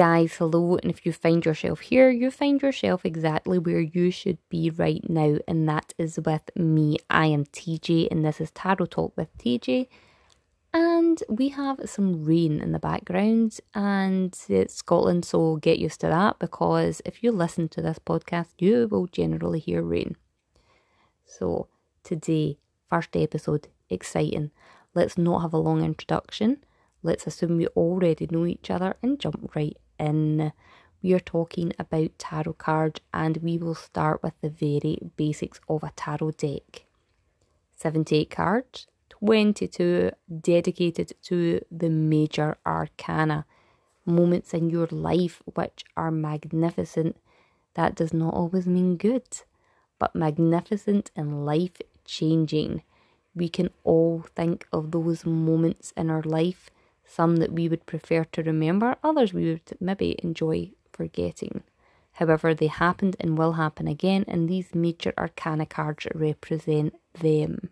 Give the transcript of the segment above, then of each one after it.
Guys, hello, and if you find yourself here, you find yourself exactly where you should be right now, and that is with me. I am TJ, and this is Tarot Talk with TJ. And we have some rain in the background, and it's Scotland, so get used to that because if you listen to this podcast, you will generally hear rain. So, today, first episode, exciting. Let's not have a long introduction. Let's assume we already know each other and jump right in. We are talking about tarot cards, and we will start with the very basics of a tarot deck 78 cards, 22 dedicated to the major arcana, moments in your life which are magnificent. That does not always mean good, but magnificent and life changing. We can all think of those moments in our life some that we would prefer to remember, others we would maybe enjoy forgetting. However, they happened and will happen again, and these major arcana cards represent them.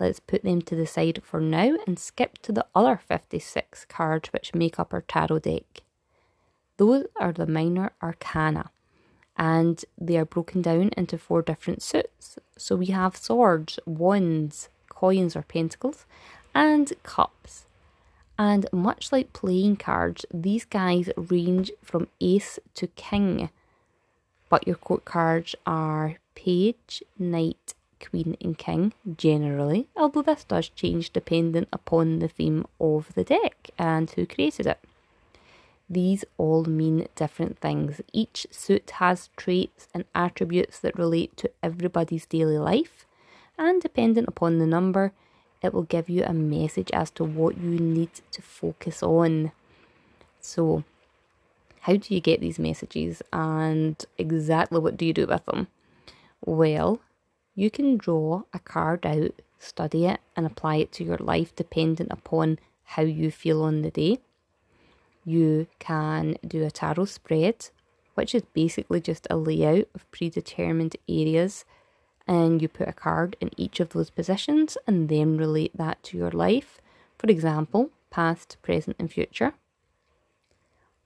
Let's put them to the side for now and skip to the other 56 cards which make up our tarot deck. Those are the minor arcana, and they are broken down into four different suits. So we have swords, wands, coins or pentacles, and cups. And much like playing cards, these guys range from ace to king. But your court cards are page, knight, queen, and king generally, although this does change dependent upon the theme of the deck and who created it. These all mean different things. Each suit has traits and attributes that relate to everybody's daily life, and dependent upon the number, it will give you a message as to what you need to focus on. So, how do you get these messages and exactly what do you do with them? Well, you can draw a card out, study it, and apply it to your life dependent upon how you feel on the day. You can do a tarot spread, which is basically just a layout of predetermined areas and you put a card in each of those positions and then relate that to your life. For example, past, present, and future.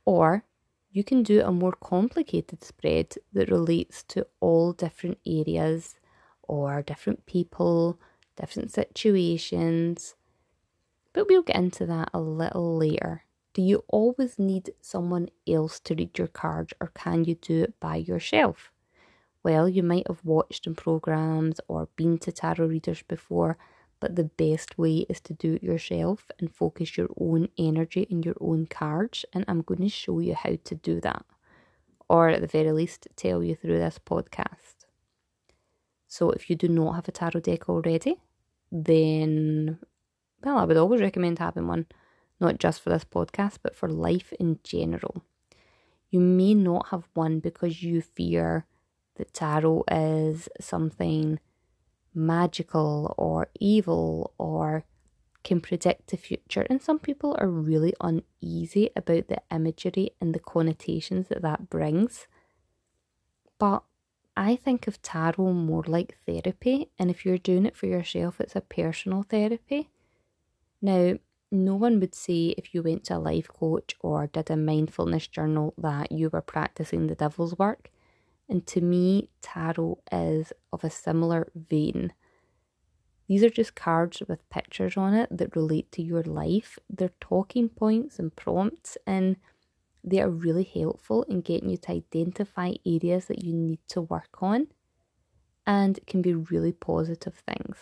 Or you can do a more complicated spread that relates to all different areas or different people, different situations. But we'll get into that a little later. Do you always need someone else to read your cards or can you do it by yourself? Well, you might have watched in programs or been to tarot readers before, but the best way is to do it yourself and focus your own energy in your own cards. And I'm going to show you how to do that, or at the very least, tell you through this podcast. So, if you do not have a tarot deck already, then, well, I would always recommend having one, not just for this podcast, but for life in general. You may not have one because you fear that tarot is something magical or evil or can predict the future. And some people are really uneasy about the imagery and the connotations that that brings. But I think of tarot more like therapy, and if you're doing it for yourself, it's a personal therapy. Now, no one would say if you went to a life coach or did a mindfulness journal that you were practicing the devil's work. And to me, tarot is of a similar vein. These are just cards with pictures on it that relate to your life. They're talking points and prompts, and they are really helpful in getting you to identify areas that you need to work on and can be really positive things.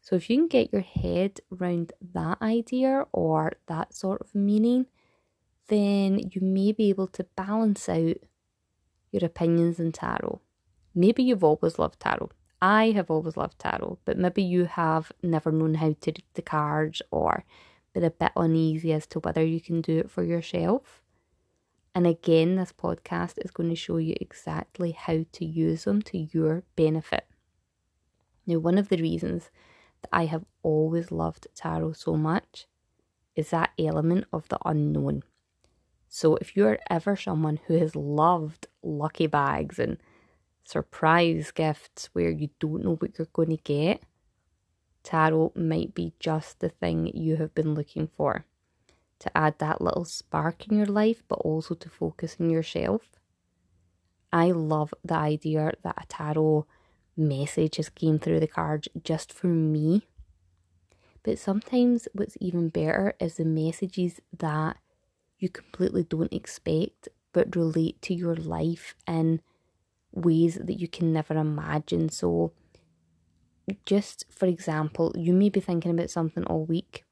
So, if you can get your head around that idea or that sort of meaning, then you may be able to balance out your opinions in tarot. Maybe you've always loved tarot. I have always loved tarot, but maybe you have never known how to read the cards or been a bit uneasy as to whether you can do it for yourself. And again, this podcast is going to show you exactly how to use them to your benefit. Now, one of the reasons that I have always loved tarot so much is that element of the unknown. So if you're ever someone who has loved lucky bags and surprise gifts where you don't know what you're going to get, tarot might be just the thing you have been looking for. to add that little spark in your life, but also to focus on yourself. I love the idea that a tarot message has came through the cards just for me. But sometimes what's even better is the messages that you completely don't expect but relate to your life in ways that you can never imagine. So, just for example, you may be thinking about something all week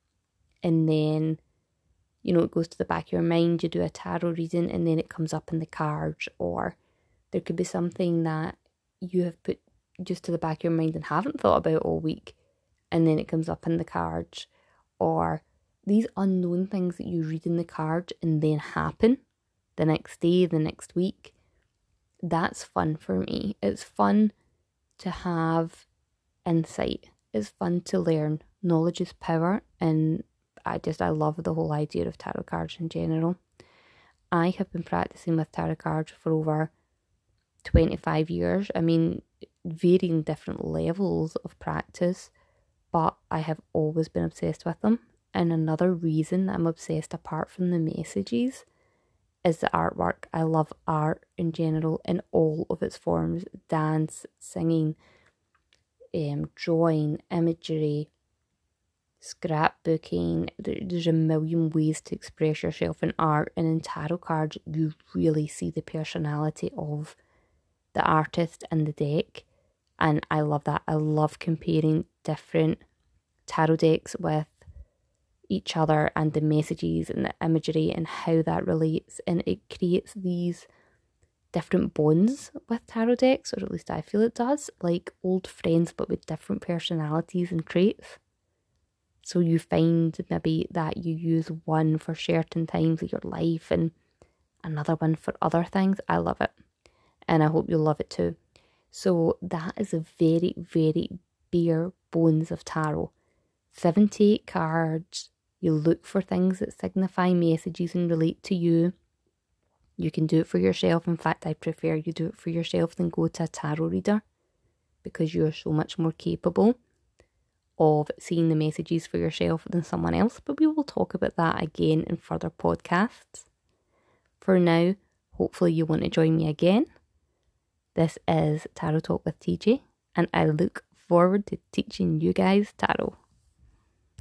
and then you know it goes to the back of your mind you do a tarot reading and then it comes up in the cards or there could be something that you have put just to the back of your mind and haven't thought about all week and then it comes up in the cards or these unknown things that you read in the card and then happen the next day the next week that's fun for me it's fun to have insight it's fun to learn knowledge is power and I just I love the whole idea of tarot cards in general. I have been practicing with tarot cards for over 25 years. I mean, varying different levels of practice, but I have always been obsessed with them. And another reason I'm obsessed apart from the messages is the artwork. I love art in general in all of its forms dance, singing, um, drawing, imagery, scrapbooking. There's a million ways to express yourself in art, and in tarot cards, you really see the personality of the artist and the deck. And I love that. I love comparing different tarot decks with each other and the messages and the imagery and how that relates. And it creates these different bonds with tarot decks, or at least I feel it does, like old friends but with different personalities and traits. So you find maybe that you use one for certain times of your life and another one for other things. I love it. And I hope you'll love it too. So that is a very, very bare bones of tarot. 78 cards. You look for things that signify messages and relate to you. You can do it for yourself. In fact, I prefer you do it for yourself than go to a tarot reader because you're so much more capable of seeing the messages for yourself than someone else, but we will talk about that again in further podcasts. For now, hopefully, you want to join me again. This is Tarot Talk with TJ, and I look forward to teaching you guys tarot.